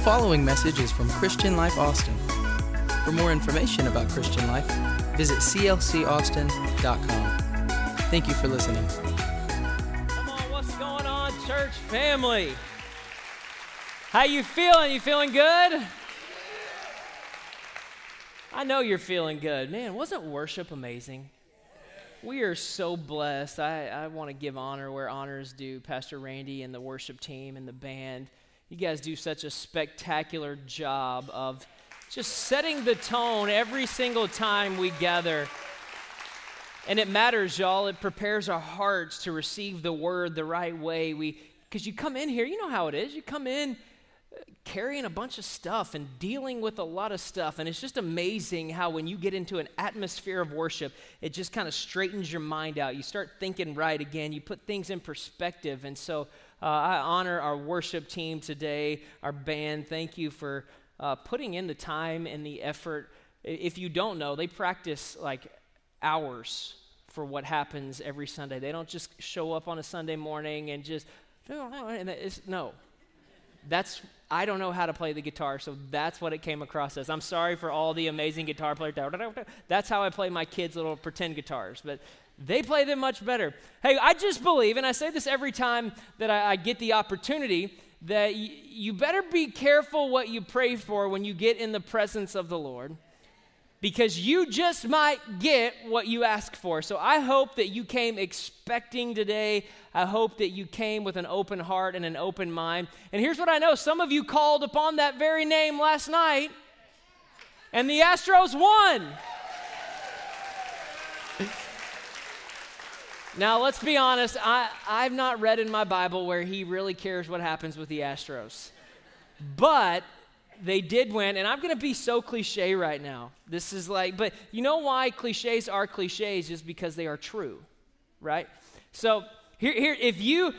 following message is from Christian Life Austin. For more information about Christian Life, visit clcaustin.com. Thank you for listening. Come on, what's going on, church family? How you feeling? You feeling good? I know you're feeling good. Man, wasn't worship amazing? We are so blessed. I, I want to give honor where honor is due. Pastor Randy and the worship team and the band. You guys do such a spectacular job of just setting the tone every single time we gather. And it matters, y'all. It prepares our hearts to receive the word the right way. We because you come in here, you know how it is. You come in uh, carrying a bunch of stuff and dealing with a lot of stuff. And it's just amazing how, when you get into an atmosphere of worship, it just kind of straightens your mind out. You start thinking right again, you put things in perspective. And so uh, I honor our worship team today, our band. Thank you for uh, putting in the time and the effort. If you don't know, they practice like hours for what happens every Sunday. They don't just show up on a Sunday morning and just, no. That's I don't know how to play the guitar, so that's what it came across as. I'm sorry for all the amazing guitar players. That's how I play my kids' little pretend guitars, but they play them much better. Hey, I just believe, and I say this every time that I, I get the opportunity, that y- you better be careful what you pray for when you get in the presence of the Lord because you just might get what you ask for. So I hope that you came expecting today. I hope that you came with an open heart and an open mind. And here's what I know some of you called upon that very name last night, and the Astros won. Now, let's be honest, I, I've not read in my Bible where he really cares what happens with the Astros. But they did win, and I'm going to be so cliche right now. This is like, but you know why cliches are cliches? Just because they are true, right? So here, here, if you,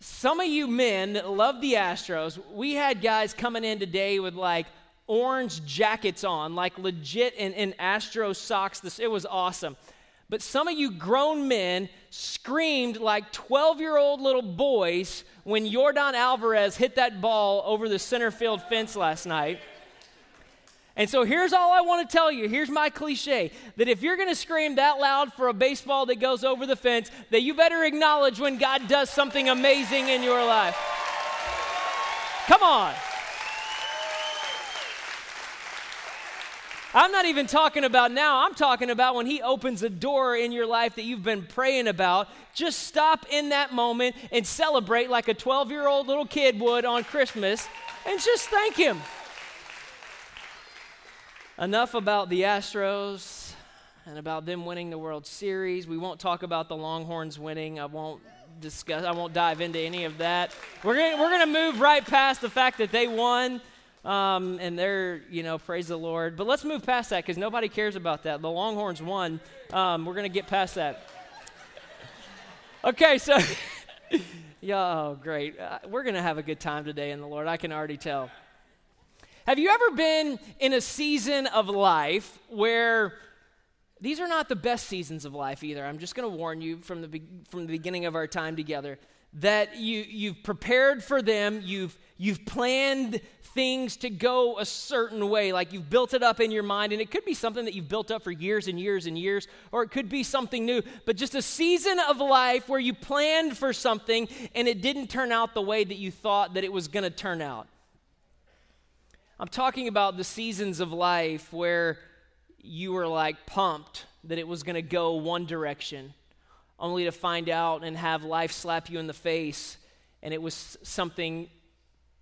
some of you men that love the Astros, we had guys coming in today with like orange jackets on, like legit in, in Astro socks. This it was awesome. But some of you grown men screamed like 12 year old little boys when Jordan Alvarez hit that ball over the center field fence last night. And so here's all I want to tell you. Here's my cliche that if you're going to scream that loud for a baseball that goes over the fence, that you better acknowledge when God does something amazing in your life. Come on. I'm not even talking about now. I'm talking about when He opens a door in your life that you've been praying about. Just stop in that moment and celebrate like a 12 year old little kid would on Christmas and just thank Him. Enough about the Astros and about them winning the World Series. We won't talk about the Longhorns winning. I won't discuss, I won't dive into any of that. We're going we're going to move right past the fact that they won. Um, and they're, you know, praise the Lord. But let's move past that because nobody cares about that. The Longhorns won. Um, we're going to get past that. Okay, so, yeah, oh, great. Uh, we're going to have a good time today in the Lord. I can already tell. Have you ever been in a season of life where these are not the best seasons of life either? I'm just going to warn you from the, be- from the beginning of our time together that you, you've prepared for them, you've, you've planned things to go a certain way, like you've built it up in your mind, and it could be something that you've built up for years and years and years, or it could be something new, but just a season of life where you planned for something and it didn't turn out the way that you thought that it was going to turn out. I'm talking about the seasons of life where you were like pumped that it was going to go one direction only to find out and have life slap you in the face and it was something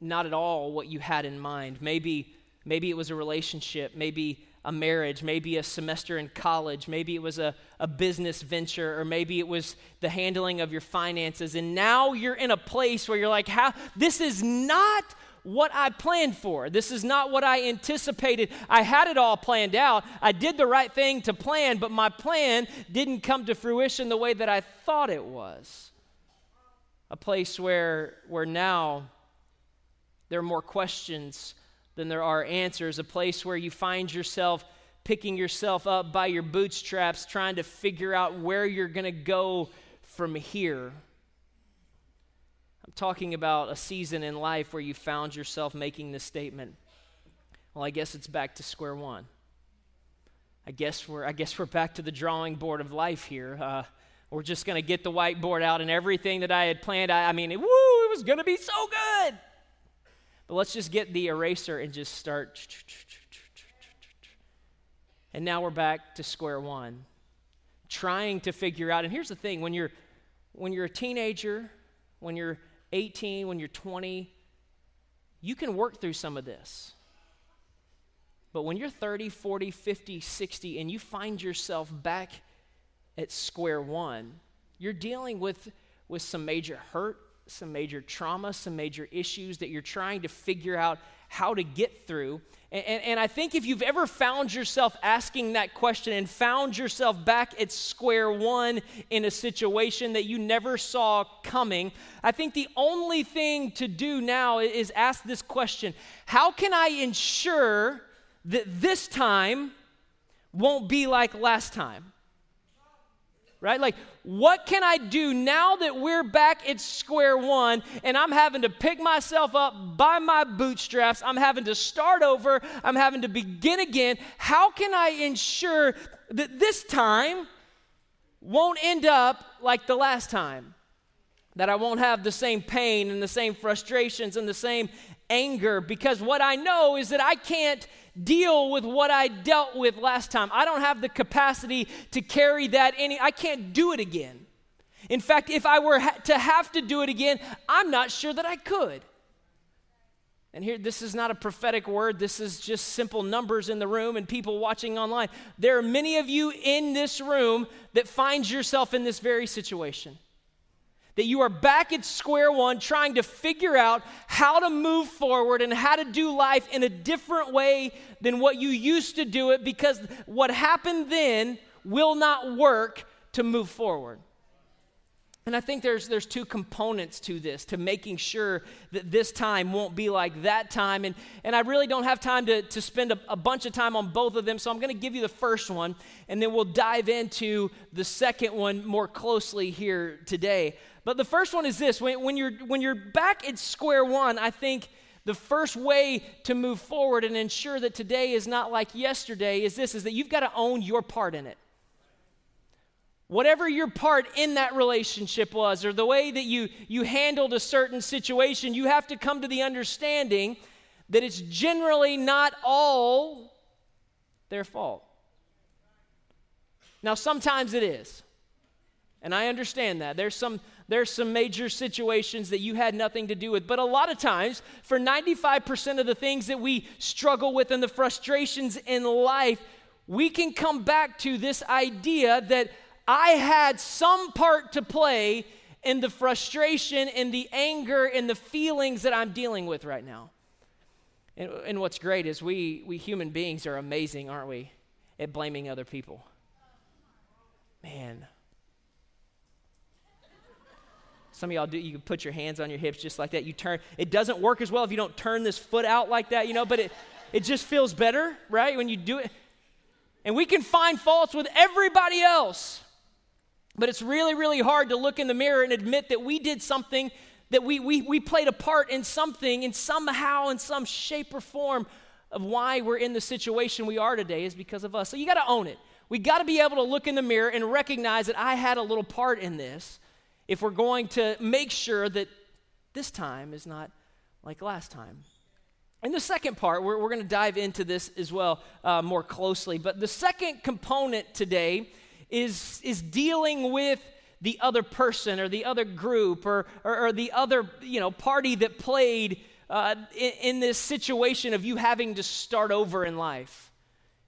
not at all what you had in mind. Maybe maybe it was a relationship, maybe a marriage, maybe a semester in college, maybe it was a, a business venture, or maybe it was the handling of your finances. And now you're in a place where you're like, how this is not what I planned for. This is not what I anticipated. I had it all planned out. I did the right thing to plan, but my plan didn't come to fruition the way that I thought it was. A place where, where now there are more questions than there are answers. A place where you find yourself picking yourself up by your bootstraps, trying to figure out where you're going to go from here I'm talking about a season in life where you found yourself making this statement, well, I guess it's back to square one. I guess we're, I guess we're back to the drawing board of life here. Uh, we're just going to get the whiteboard out and everything that I had planned. I, I mean, it, woo, it was going to be so good. But let's just get the eraser and just start. And now we're back to square one, trying to figure out. And here's the thing when you're, when you're a teenager, when you're 18, when you're 20, you can work through some of this. But when you're 30, 40, 50, 60, and you find yourself back at square one, you're dealing with, with some major hurt, some major trauma, some major issues that you're trying to figure out how to get through. And, and, and, I think if you've ever found yourself asking that question and found yourself back at square one in a situation that you never saw coming, I think the only thing to do now is ask this question How can I ensure that this time won't be like last time? right? Like, what can I do now that we're back at square one and I'm having to pick myself up by my bootstraps? I'm having to start over. I'm having to begin again. How can I ensure that this time won't end up like the last time? That I won't have the same pain and the same frustrations and the same anger because what I know is that I can't deal with what I dealt with last time. I don't have the capacity to carry that any I can't do it again. In fact, if I were ha- to have to do it again, I'm not sure that I could. And here, this is not a prophetic word. This is just simple numbers in the room and people watching online. There are many of you in this room that find yourself in this very situation that you are back at square one trying to figure out how to move forward and how to do life in a different way than what you used to do it because what happened then will not work to move forward. And I think there's, there's two components to this, to making sure that this time won't be like that time. And, and I really don't have time to, to spend a, a bunch of time on both of them, so I'm going to give you the first one, and then we'll dive into the second one more closely here today. But the first one is this when, when, you're, when you're back at square one, I think the first way to move forward and ensure that today is not like yesterday is this is that you've got to own your part in it. Whatever your part in that relationship was, or the way that you, you handled a certain situation, you have to come to the understanding that it's generally not all their fault. Now, sometimes it is. And I understand that. There's some there's some major situations that you had nothing to do with. But a lot of times, for 95% of the things that we struggle with and the frustrations in life, we can come back to this idea that I had some part to play in the frustration and the anger and the feelings that I'm dealing with right now. And, and what's great is we, we human beings are amazing, aren't we, at blaming other people. Man, some of y'all do, you can put your hands on your hips just like that. You turn, it doesn't work as well if you don't turn this foot out like that, you know, but it, it just feels better, right, when you do it. And we can find faults with everybody else. But it's really, really hard to look in the mirror and admit that we did something, that we, we, we played a part in something, in somehow, in some shape or form of why we're in the situation we are today is because of us. So you got to own it. We got to be able to look in the mirror and recognize that I had a little part in this if we're going to make sure that this time is not like last time. In the second part, we're, we're going to dive into this as well uh, more closely. But the second component today is, is dealing with the other person or the other group or, or, or the other you know, party that played uh, in, in this situation of you having to start over in life.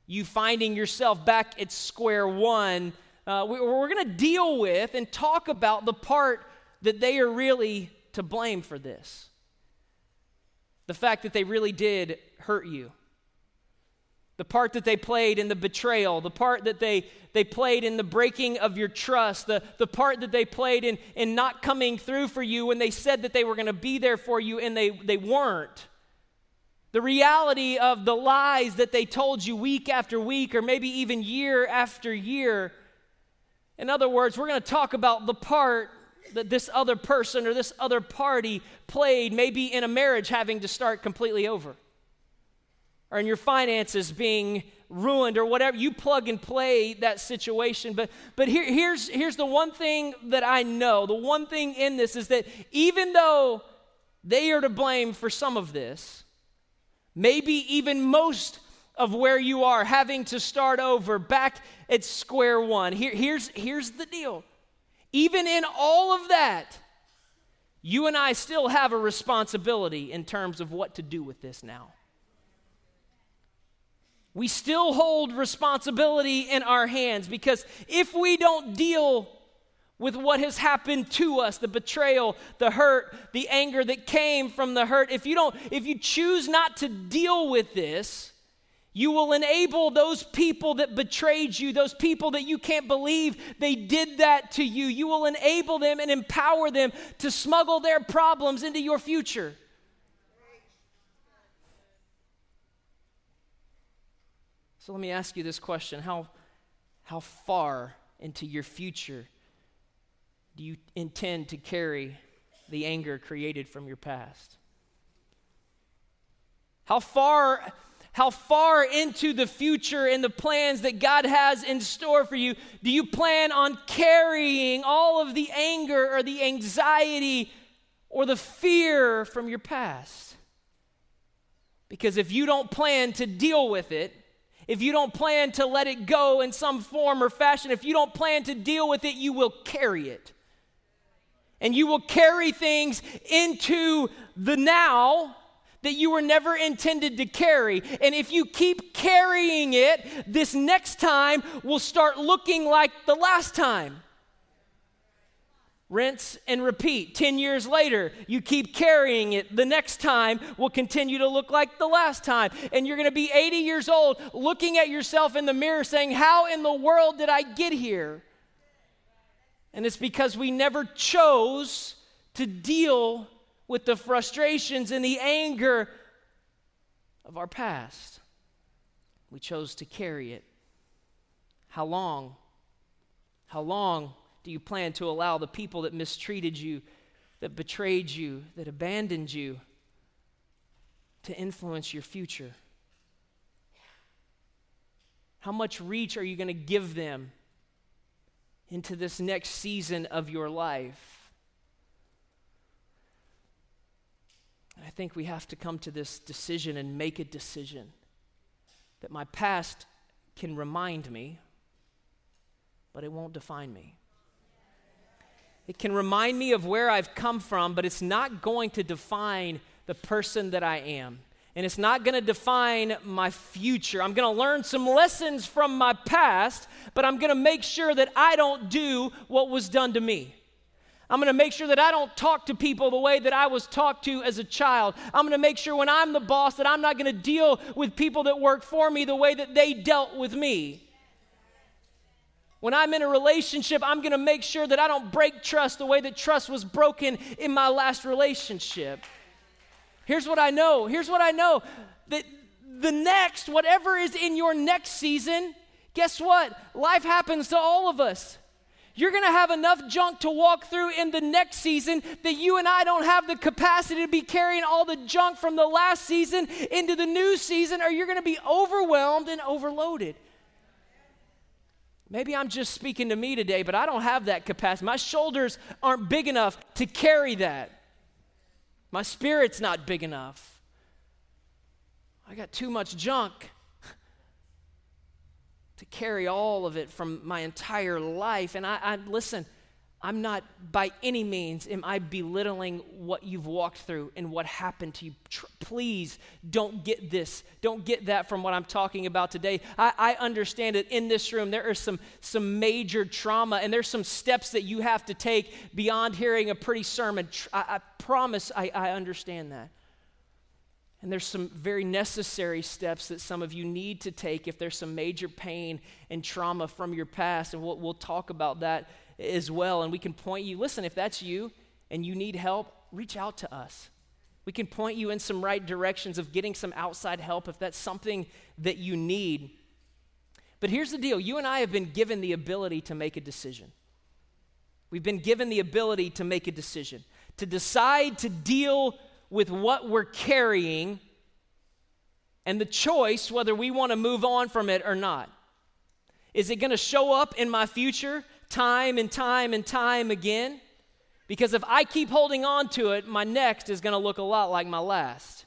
You finding yourself back at square one uh, we, we're going to deal with and talk about the part that they are really to blame for this. The fact that they really did hurt you. The part that they played in the betrayal, the part that they, they played in the breaking of your trust, the, the part that they played in, in not coming through for you when they said that they were going to be there for you and they, they weren't. The reality of the lies that they told you week after week or maybe even year after year in other words, we're going to talk about the part that this other person or this other party played, maybe in a marriage having to start completely over, or in your finances being ruined, or whatever. You plug and play that situation. But, but here, here's, here's the one thing that I know the one thing in this is that even though they are to blame for some of this, maybe even most of where you are, having to start over back at square one. Here, here's, here's the deal even in all of that, you and I still have a responsibility in terms of what to do with this now. We still hold responsibility in our hands because if we don't deal with what has happened to us the betrayal the hurt the anger that came from the hurt if you don't if you choose not to deal with this you will enable those people that betrayed you, those people that you can't believe they did that to you. You will enable them and empower them to smuggle their problems into your future. So let me ask you this question How, how far into your future do you intend to carry the anger created from your past? How far how far into the future and the plans that God has in store for you do you plan on carrying all of the anger or the anxiety or the fear from your past? Because if you don't plan to deal with it, if you don't plan to let it go in some form or fashion, if you don't plan to deal with it, you will carry it. And you will carry things into the now that you were never intended to carry. And if you keep carrying it, this next time will start looking like the last time. Rinse and repeat. 10 years later, you keep carrying it. The next time will continue to look like the last time. And you're going to be 80 years old looking at yourself in the mirror saying, How in the world did I get here? And it's because we never chose to deal with the frustrations and the anger of our past. We chose to carry it. How long? How long do you plan to allow the people that mistreated you, that betrayed you, that abandoned you, to influence your future? How much reach are you going to give them into this next season of your life? I think we have to come to this decision and make a decision that my past can remind me, but it won't define me. It can remind me of where I've come from, but it's not going to define the person that I am. And it's not going to define my future. I'm going to learn some lessons from my past, but I'm going to make sure that I don't do what was done to me. I'm going to make sure that I don't talk to people the way that I was talked to as a child. I'm going to make sure when I'm the boss that I'm not going to deal with people that work for me the way that they dealt with me. When I'm in a relationship, I'm going to make sure that I don't break trust the way that trust was broken in my last relationship. Here's what I know. Here's what I know that the next, whatever is in your next season, guess what? Life happens to all of us. You're going to have enough junk to walk through in the next season that you and I don't have the capacity to be carrying all the junk from the last season into the new season, or you're going to be overwhelmed and overloaded. Maybe I'm just speaking to me today, but I don't have that capacity. My shoulders aren't big enough to carry that. My spirit's not big enough. I got too much junk to carry all of it from my entire life. And I, I listen, I'm not by any means am I belittling what you've walked through and what happened to you. Tr- please don't get this, don't get that from what I'm talking about today. I, I understand that in this room there is some some major trauma and there's some steps that you have to take beyond hearing a pretty sermon. I, I promise I, I understand that. And there's some very necessary steps that some of you need to take if there's some major pain and trauma from your past. And we'll, we'll talk about that as well. And we can point you, listen, if that's you and you need help, reach out to us. We can point you in some right directions of getting some outside help if that's something that you need. But here's the deal you and I have been given the ability to make a decision. We've been given the ability to make a decision, to decide to deal with what we're carrying and the choice whether we want to move on from it or not. Is it going to show up in my future time and time and time again? Because if I keep holding on to it, my next is going to look a lot like my last.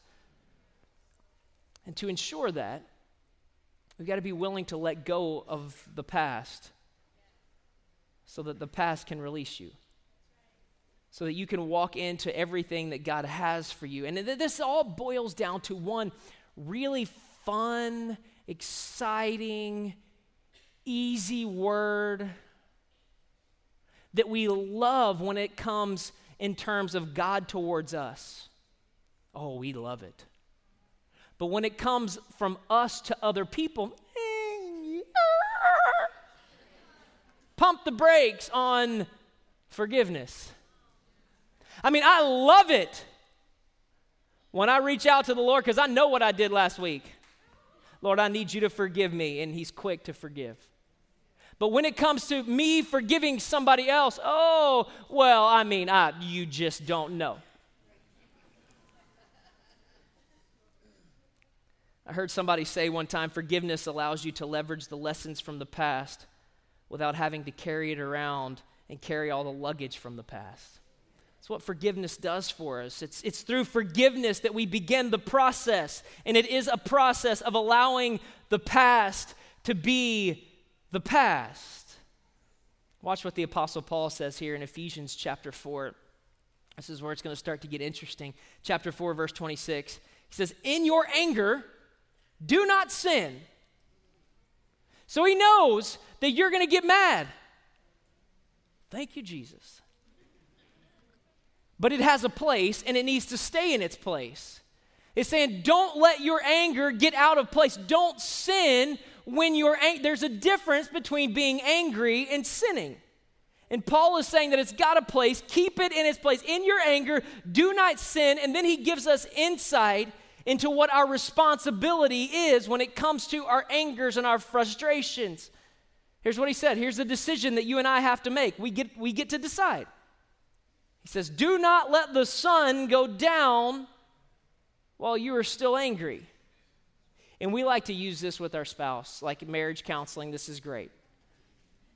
And to ensure that, we've got to be willing to let go of the past so that the past can release you. So that you can walk into everything that God has for you. And this all boils down to one really fun, exciting, easy word that we love when it comes in terms of God towards us. Oh, we love it. But when it comes from us to other people, pump the brakes on forgiveness. I mean, I love it when I reach out to the Lord because I know what I did last week. Lord, I need you to forgive me, and He's quick to forgive. But when it comes to me forgiving somebody else, oh, well, I mean, I, you just don't know. I heard somebody say one time forgiveness allows you to leverage the lessons from the past without having to carry it around and carry all the luggage from the past. That's what forgiveness does for us. It's, it's through forgiveness that we begin the process, and it is a process of allowing the past to be the past. Watch what the Apostle Paul says here in Ephesians chapter 4. This is where it's going to start to get interesting. Chapter 4, verse 26. He says, In your anger, do not sin. So he knows that you're going to get mad. Thank you, Jesus. But it has a place and it needs to stay in its place. It's saying, don't let your anger get out of place. Don't sin when you're ang- there's a difference between being angry and sinning. And Paul is saying that it's got a place, keep it in its place. In your anger, do not sin. And then he gives us insight into what our responsibility is when it comes to our angers and our frustrations. Here's what he said. Here's the decision that you and I have to make. We get, we get to decide. He says, Do not let the sun go down while you are still angry. And we like to use this with our spouse, like marriage counseling. This is great.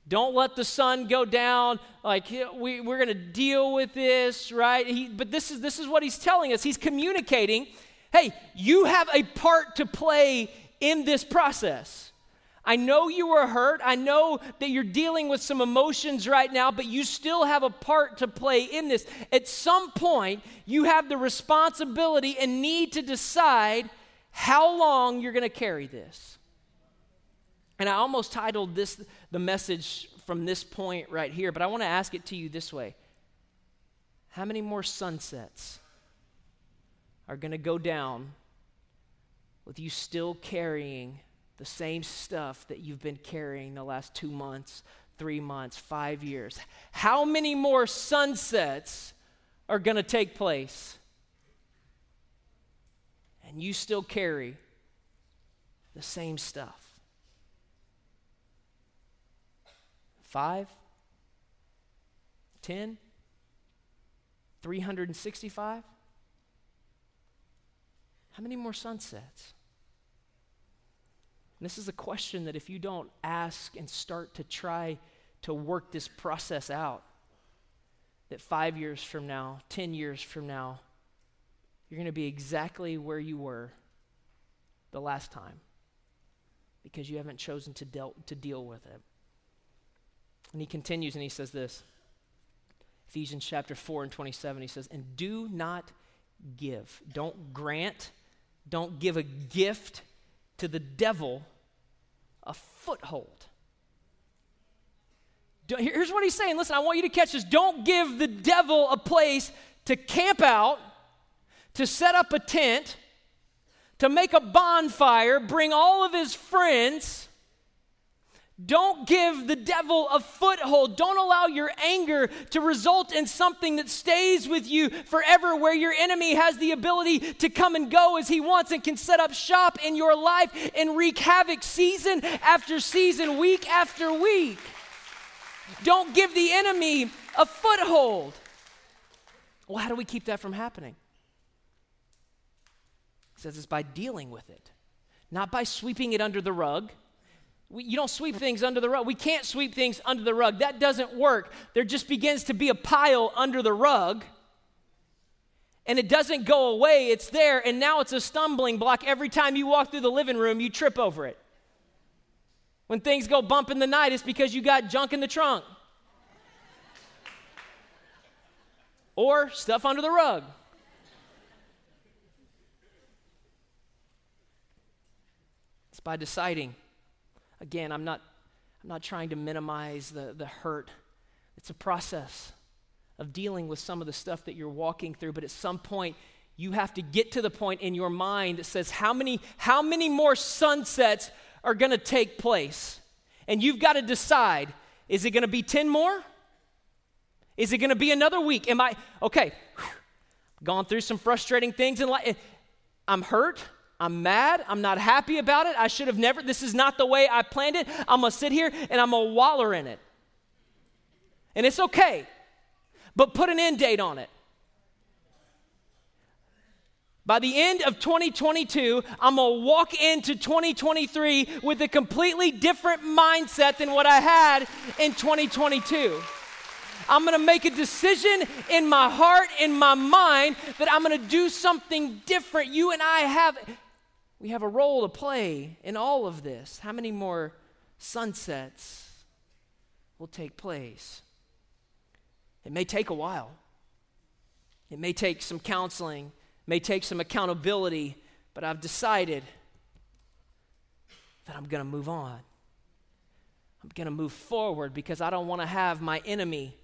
Don't let the sun go down. Like we, we're going to deal with this, right? He, but this is this is what he's telling us. He's communicating. Hey, you have a part to play in this process. I know you were hurt. I know that you're dealing with some emotions right now, but you still have a part to play in this. At some point, you have the responsibility and need to decide how long you're going to carry this. And I almost titled this the message from this point right here, but I want to ask it to you this way How many more sunsets are going to go down with you still carrying the same stuff that you've been carrying the last two months, three months, five years? How many more sunsets are going to take place? and you still carry the same stuff. Five, ten, 365? How many more sunsets? And this is a question that if you don't ask and start to try to work this process out, that five years from now, 10 years from now, you're going to be exactly where you were the last time because you haven't chosen to, deal, to deal with it. And he continues and he says this Ephesians chapter 4 and 27, he says, And do not give, don't grant, don't give a gift to the devil a foothold. Here's what he's saying. Listen, I want you to catch this. Don't give the devil a place to camp out to set up a tent, to make a bonfire, bring all of his friends. Don't give the devil a foothold. Don't allow your anger to result in something that stays with you forever, where your enemy has the ability to come and go as he wants and can set up shop in your life and wreak havoc season after season, week after week. Don't give the enemy a foothold. Well, how do we keep that from happening? He says it's by dealing with it, not by sweeping it under the rug. We, you don't sweep things under the rug. We can't sweep things under the rug. That doesn't work. There just begins to be a pile under the rug and it doesn't go away. It's there, and now it's a stumbling block. Every time you walk through the living room, you trip over it. When things go bump in the night, it's because you got junk in the trunk or stuff under the rug. It's by deciding. Again, I'm not, I'm not trying to minimize the, the hurt, it's a process of dealing with some of the stuff that you're walking through, but at some point, you have to get to the point in your mind that says, how many, how many more sunsets are going to take place? And you've got to decide is it going to be 10 more? Is it going to be another week? Am I, okay, gone through some frustrating things in life. I'm hurt. I'm mad. I'm not happy about it. I should have never, this is not the way I planned it. I'm going to sit here and I'm going to waller in it. And it's okay but put an end date on it. By the end of 2022, I'm gonna walk into 2023 with a completely different mindset than what I had in 2022. I'm gonna make a decision in my heart, in my mind, that I'm gonna do something different. You and I have, we have a role to play in all of this. How many more sunsets will take place? It may take a while. It may take some counseling, may take some accountability, but I've decided that I'm going to move on. I'm going to move forward because I don't want to have my enemy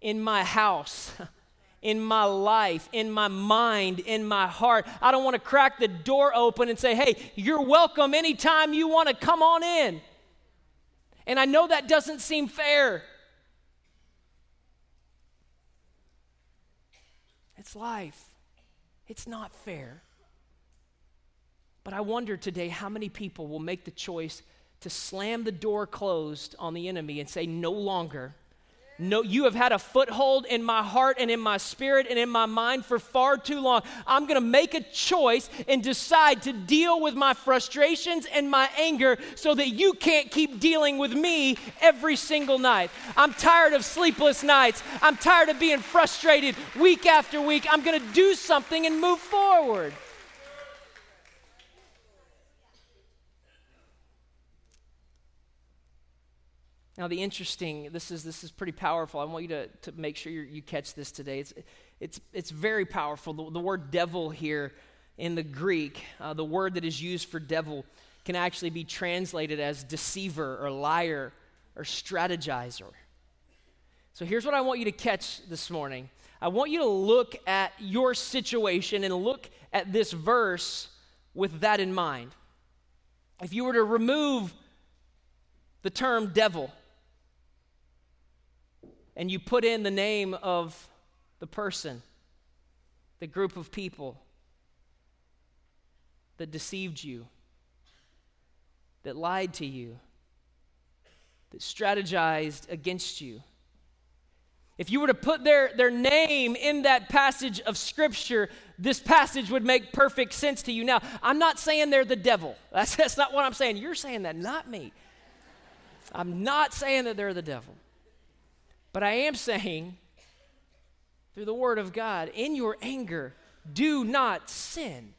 in my house, in my life, in my mind, in my heart. I don't want to crack the door open and say, hey, you're welcome anytime you want to come on in. And I know that doesn't seem fair. It's life. It's not fair. But I wonder today how many people will make the choice to slam the door closed on the enemy and say, No longer no, you have had a foothold in my heart and in my spirit and in my mind for far too long. I'm going to make a choice and decide to deal with my frustrations and my anger so that you can't keep dealing with me every single night. I'm tired of sleepless nights. I'm tired of being frustrated week after week. I'm going to do something and move forward. Now, the interesting, this is, this is pretty powerful. I want you to, to make sure you catch this today. It's, it's, it's very powerful. The, the word devil here in the Greek, uh, the word that is used for devil, can actually be translated as deceiver or liar or strategizer. So here's what I want you to catch this morning I want you to look at your situation and look at this verse with that in mind. If you were to remove the term devil, and you put in the name of the person, the group of people that deceived you, that lied to you, that strategized against you. If you were to put their, their name in that passage of Scripture, this passage would make perfect sense to you. Now, I'm not saying they're the devil. That's, that's not what I'm saying. You're saying that, not me. I'm not saying that they're the devil. But I am saying, through the Word of God, in your anger, do not sin.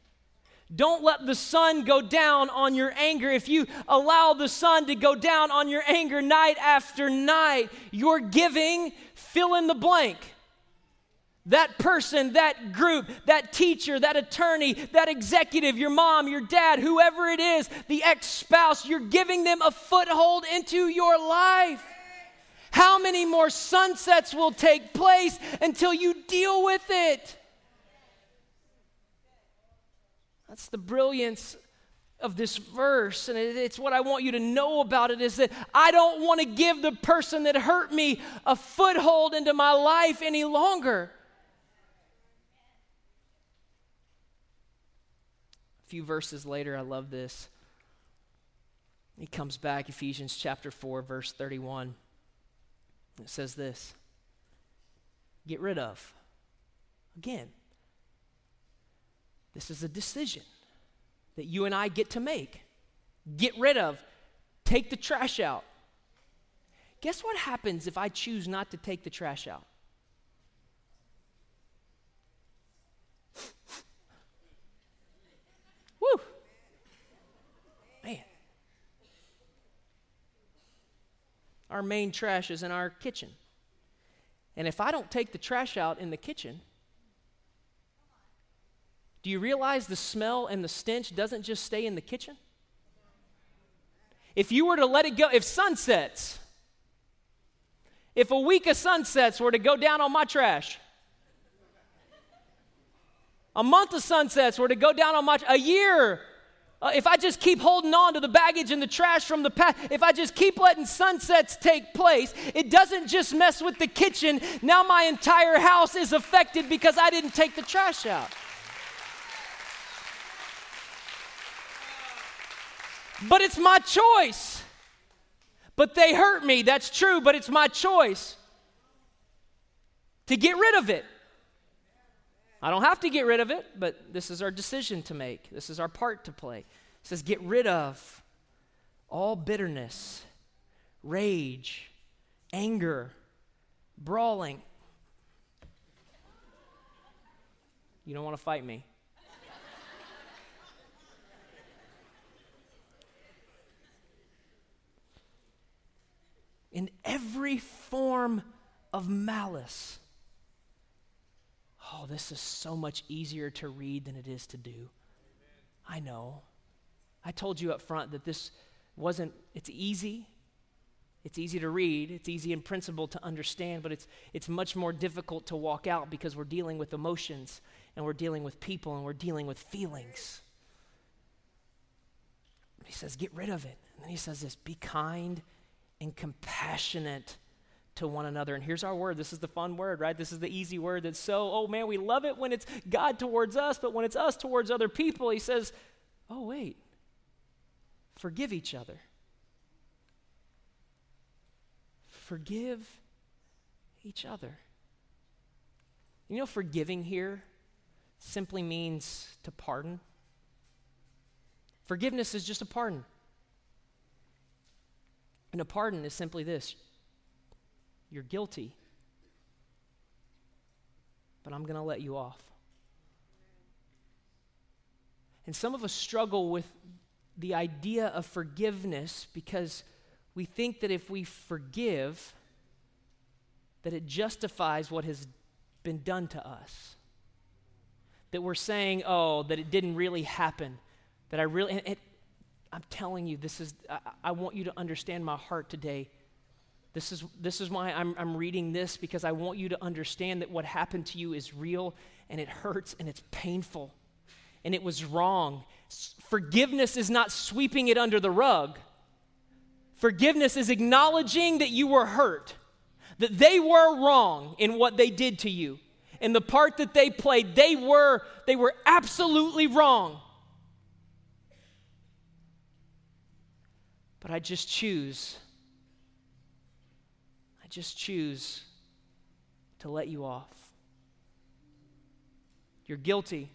Don't let the sun go down on your anger. If you allow the sun to go down on your anger night after night, you're giving fill in the blank. That person, that group, that teacher, that attorney, that executive, your mom, your dad, whoever it is, the ex spouse, you're giving them a foothold into your life. How many more sunsets will take place until you deal with it? That's the brilliance of this verse and it's what i want you to know about it is that i don't want to give the person that hurt me a foothold into my life any longer. A few verses later i love this. He comes back ephesians chapter 4 verse 31 It says this get rid of. Again, this is a decision that you and I get to make. Get rid of. Take the trash out. Guess what happens if I choose not to take the trash out? Woo! Man. Our main trash is in our kitchen. And if I don't take the trash out in the kitchen, do you realize the smell and the stench doesn't just stay in the kitchen? If you were to let it go, if sunsets, if a week of sunsets were to go down on my trash, a month of sunsets were to go down on my, a year, uh, if I just keep holding on to the baggage and the trash from the past, if I just keep letting sunsets take place, it doesn't just mess with the kitchen. Now my entire house is affected because I didn't take the trash out. But it's my choice. But they hurt me, that's true, but it's my choice to get rid of it. I don't have to get rid of it, but this is our decision to make. This is our part to play. It says, Get rid of all bitterness, rage, anger, brawling. You don't want to fight me. in every form of malice. Oh, this is so much easier to read than it is to do. I know. I told you up front that this wasn't, it's easy. It's easy to read, it's easy in principle to understand, but it's, it's much more difficult to walk out because we're dealing with emotions and we're dealing with people and we're dealing with feelings. He says, get rid of it. And then he says this be kind and compassionate to one another. And here's our word. This is the fun word, right? This is the easy word that's so, oh man, we love it when it's God towards us, but when it's us towards other people, he says, oh wait, forgive each other. Forgive each other. You know, forgiving here simply means to pardon. Forgiveness is just a pardon. And a pardon is simply this you're guilty, but I'm going to let you off. And some of us struggle with the idea of forgiveness because we think that if we forgive, that it justifies what has been done to us. That we're saying, oh, that it didn't really happen. That I really, it, I'm telling you, this is, I, I, want you to understand my heart today. This is, this is why I'm, I'm reading this, because I want you to understand that what happened to you is real and it hurts and it's painful and it was wrong. Forgiveness is not sweeping it under the rug. Forgiveness is acknowledging that you were hurt, that they were wrong in what they did to you. And the part that they played, they were, they were absolutely wrong. But I just choose, just choose to let you off. You're guilty.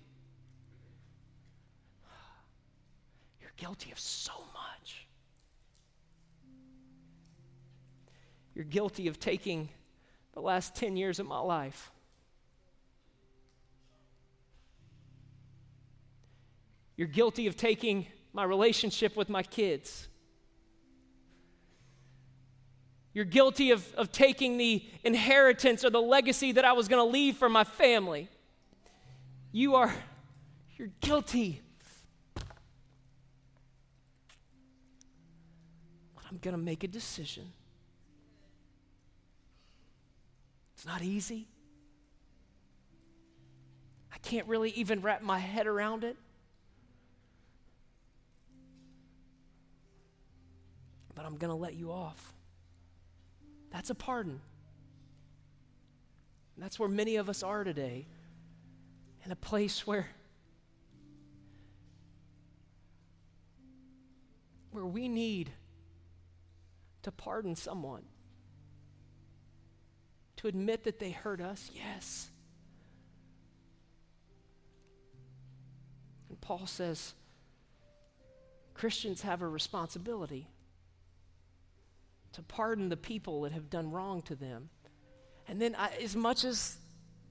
You're guilty of so much. You're guilty of taking the last 10 years of my life. You're guilty of taking my relationship with my kids. You're guilty of, of taking the inheritance or the legacy that I was going to leave for my family. You are, you're guilty. But I'm going to make a decision. It's not easy. I can't really even wrap my head around it. But I'm going to let you off. That's a pardon. And that's where many of us are today, in a place where where we need to pardon someone. To admit that they hurt us? Yes. And Paul says Christians have a responsibility to pardon the people that have done wrong to them. And then, I, as much as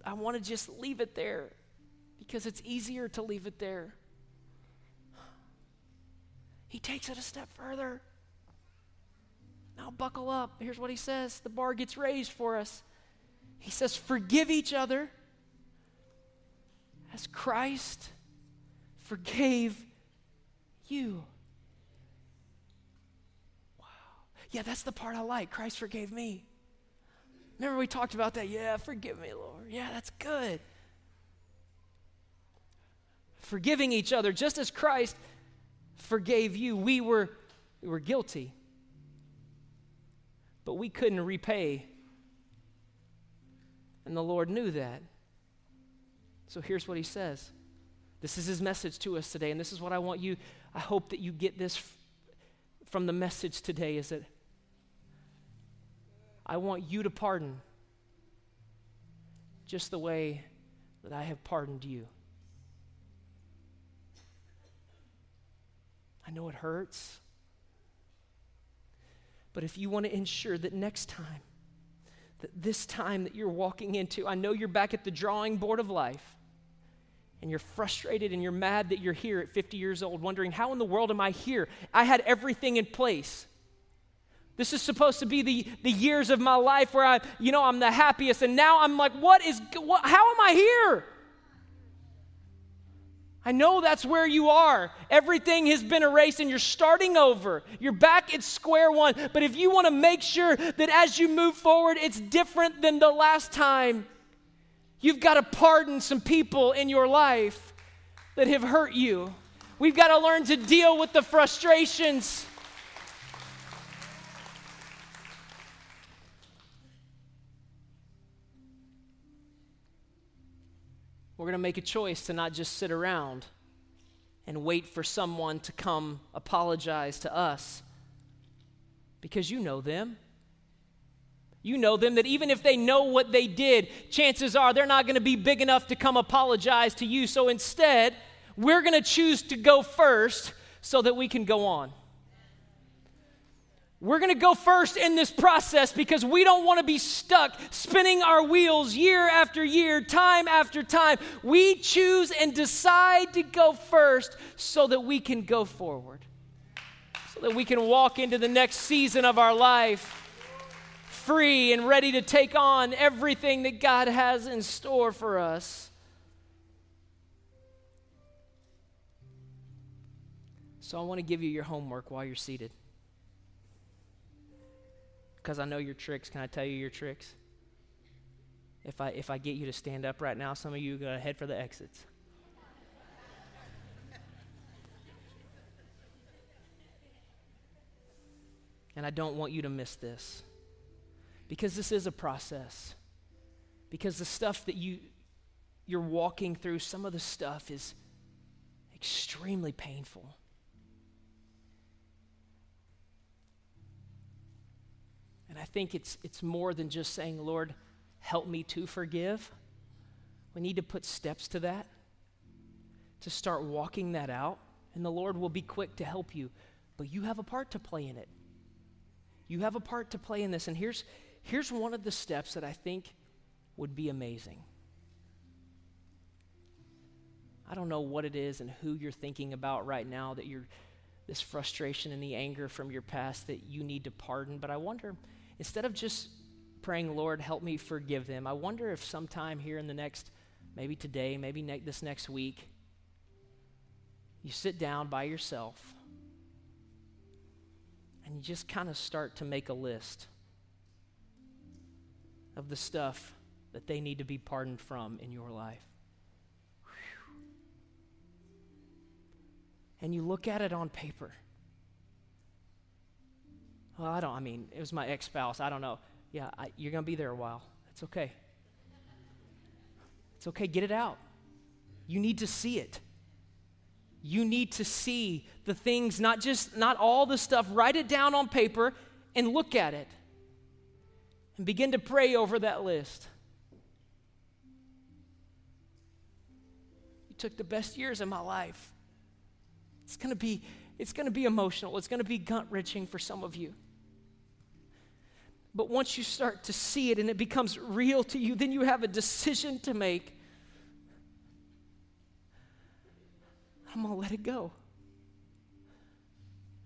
I want to just leave it there, because it's easier to leave it there, he takes it a step further. Now, buckle up. Here's what he says the bar gets raised for us. He says, Forgive each other as Christ forgave you. Wow. Yeah, that's the part I like. Christ forgave me. Remember, we talked about that? Yeah, forgive me, Lord. Yeah, that's good. Forgiving each other, just as Christ forgave you. We were, we were guilty, but we couldn't repay. And the Lord knew that. So here's what he says. This is his message to us today, and this is what I want you, I hope that you get this f- from the message today is that I want you to pardon just the way that I have pardoned you. I know it hurts. But if you want to ensure that next time, that this time that you're walking into, I know you're back at the drawing board of life and you're frustrated and you're mad that you're here at 50 years old, wondering, how in the world am I here? I had everything in place. This is supposed to be the, the years of my life where I, you know, I'm the happiest. And now I'm like, what is, what, how am I here? I know that's where you are. Everything has been erased and you're starting over. You're back at square one. But if you want to make sure that as you move forward, it's different than the last time, you've got to pardon some people in your life that have hurt you. We've got to learn to deal with the frustrations. We're going to make a choice to not just sit around and wait for someone to come apologize to us because you know them. You know them that even if they know what they did, chances are they're not going to be big enough to come apologize to you. So instead, we're going to choose to go first so that we can go on. We're going to go first in this process because we don't want to be stuck spinning our wheels year after year, time after time. We choose and decide to go first so that we can go forward, so that we can walk into the next season of our life free and ready to take on everything that God has in store for us. So I want to give you your homework while you're seated because I know your tricks. Can I tell you your tricks? If I, if I get you to stand up right now, some of you go head for the exits. and I don't want you to miss this because this is a process. Because the stuff that you, you're walking through, some of the stuff is extremely painful. And I think it's, it's more than just saying, Lord, help me to forgive. We need to put steps to that, to start walking that out. And the Lord will be quick to help you. But you have a part to play in it. You have a part to play in this. And here's, here's one of the steps that I think would be amazing. I don't know what it is and who you're thinking about right now that you're this frustration and the anger from your past that you need to pardon, but I wonder instead of just praying, Lord, help me forgive them, I wonder if sometime here in the next, maybe today, maybe ne- this next week, you sit down by yourself and you just kind of start to make a list of the stuff that they need to be pardoned from in your life. And you look at it on paper. Well, I don't, I mean, it was my ex spouse. I don't know. Yeah, I, you're going to be there a while. It's okay. It's okay. Get it out. You need to see it. You need to see the things, not just, not all the stuff. Write it down on paper and look at it. and begin to pray over that list. You took the best years of my life. It's going to be it's going to be emotional. It's going to be gut wrenching for some of you. But once you start to see it and it becomes real to you, then you have a decision to make. I'm going to let it go.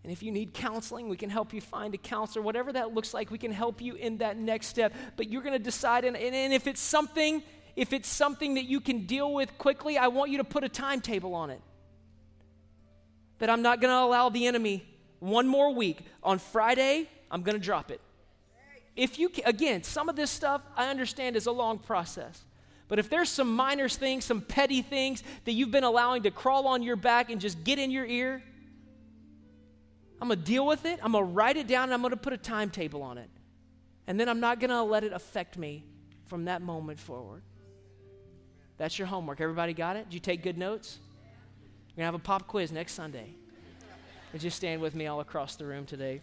And if you need counseling, we can help you find a counselor. Whatever that looks like, we can help you in that next step. But you're going to decide, and, and if it's something, if it's something that you can deal with quickly, I want you to put a timetable on it. That I'm not going to allow the enemy one more week. On Friday, I'm going to drop it. If you again, some of this stuff I understand is a long process. But if there's some minor things, some petty things that you've been allowing to crawl on your back and just get in your ear, I'm going to deal with it. I'm going to write it down and I'm going to put a timetable on it. And then I'm not going to let it affect me from that moment forward. That's your homework. Everybody got it? Did you take good notes? We're going to have a pop quiz next Sunday. Would you stand with me all across the room today?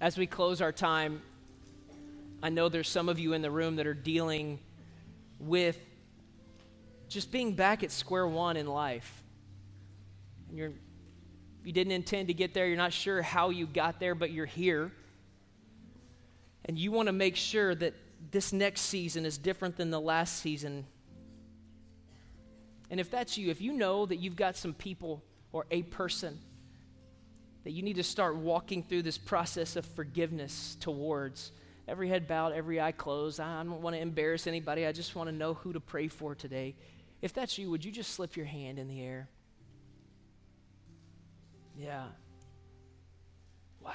As we close our time, I know there's some of you in the room that are dealing with just being back at square one in life. And you're you didn't intend to get there, you're not sure how you got there, but you're here. And you want to make sure that this next season is different than the last season. And if that's you, if you know that you've got some people or a person that you need to start walking through this process of forgiveness towards, every head bowed, every eye closed. I don't want to embarrass anybody. I just want to know who to pray for today. If that's you, would you just slip your hand in the air? Yeah. Wow.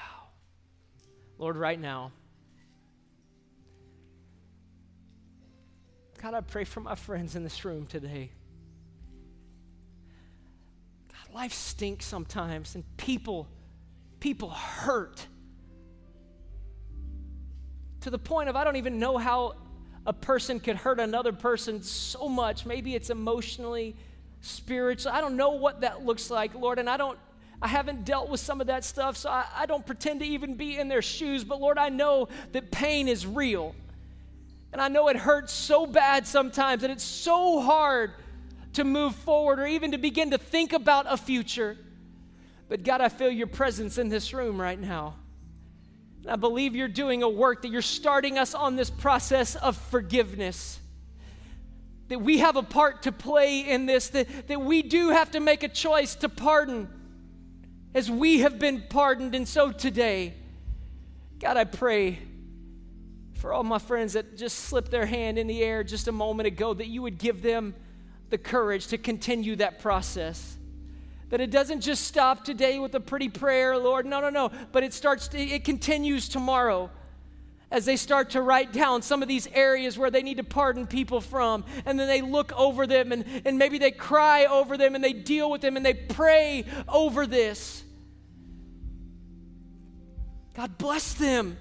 Lord, right now, God, I pray for my friends in this room today. God, life stinks sometimes, and people, people hurt to the point of I don't even know how a person could hurt another person so much. Maybe it's emotionally, spiritually. I don't know what that looks like, Lord, and I don't I haven't dealt with some of that stuff, so I, I don't pretend to even be in their shoes. But Lord, I know that pain is real. And I know it hurts so bad sometimes, and it's so hard to move forward or even to begin to think about a future. But God, I feel your presence in this room right now. And I believe you're doing a work, that you're starting us on this process of forgiveness. That we have a part to play in this, that, that we do have to make a choice to pardon as we have been pardoned, and so today, God, I pray for all my friends that just slipped their hand in the air just a moment ago that you would give them the courage to continue that process. That it doesn't just stop today with a pretty prayer, Lord. No, no, no. But it starts, to, it continues tomorrow as they start to write down some of these areas where they need to pardon people from. And then they look over them and, and maybe they cry over them and they deal with them and they pray over this. God bless them.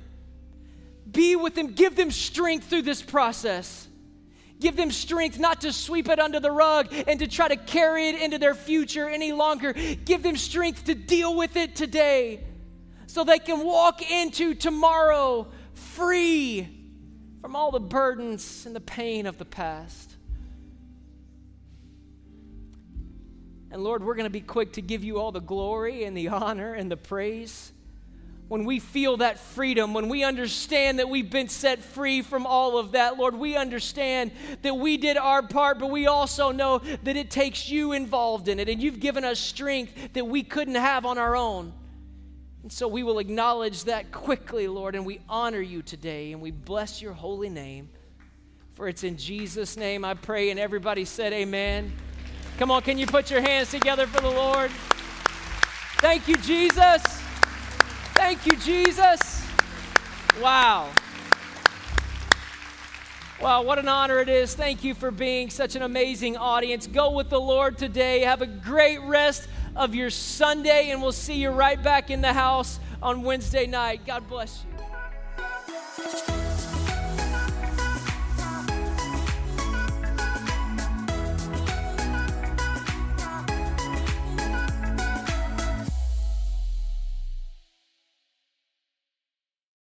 Be with them. Give them strength through this process. Give them strength not to sweep it under the rug and to try to carry it into their future any longer. Give them strength to deal with it today so they can walk into tomorrow free from all the burdens and the pain of the past. And Lord, we're going to be quick to give you all the glory and the honor and the praise. When we feel that freedom, when we understand that we've been set free from all of that, Lord, we understand that we did our part, but we also know that it takes you involved in it. And you've given us strength that we couldn't have on our own. And so we will acknowledge that quickly, Lord, and we honor you today and we bless your holy name. For it's in Jesus' name I pray, and everybody said, Amen. Come on, can you put your hands together for the Lord? Thank you, Jesus. Thank you, Jesus. Wow. Wow, what an honor it is. Thank you for being such an amazing audience. Go with the Lord today. Have a great rest of your Sunday, and we'll see you right back in the house on Wednesday night. God bless you.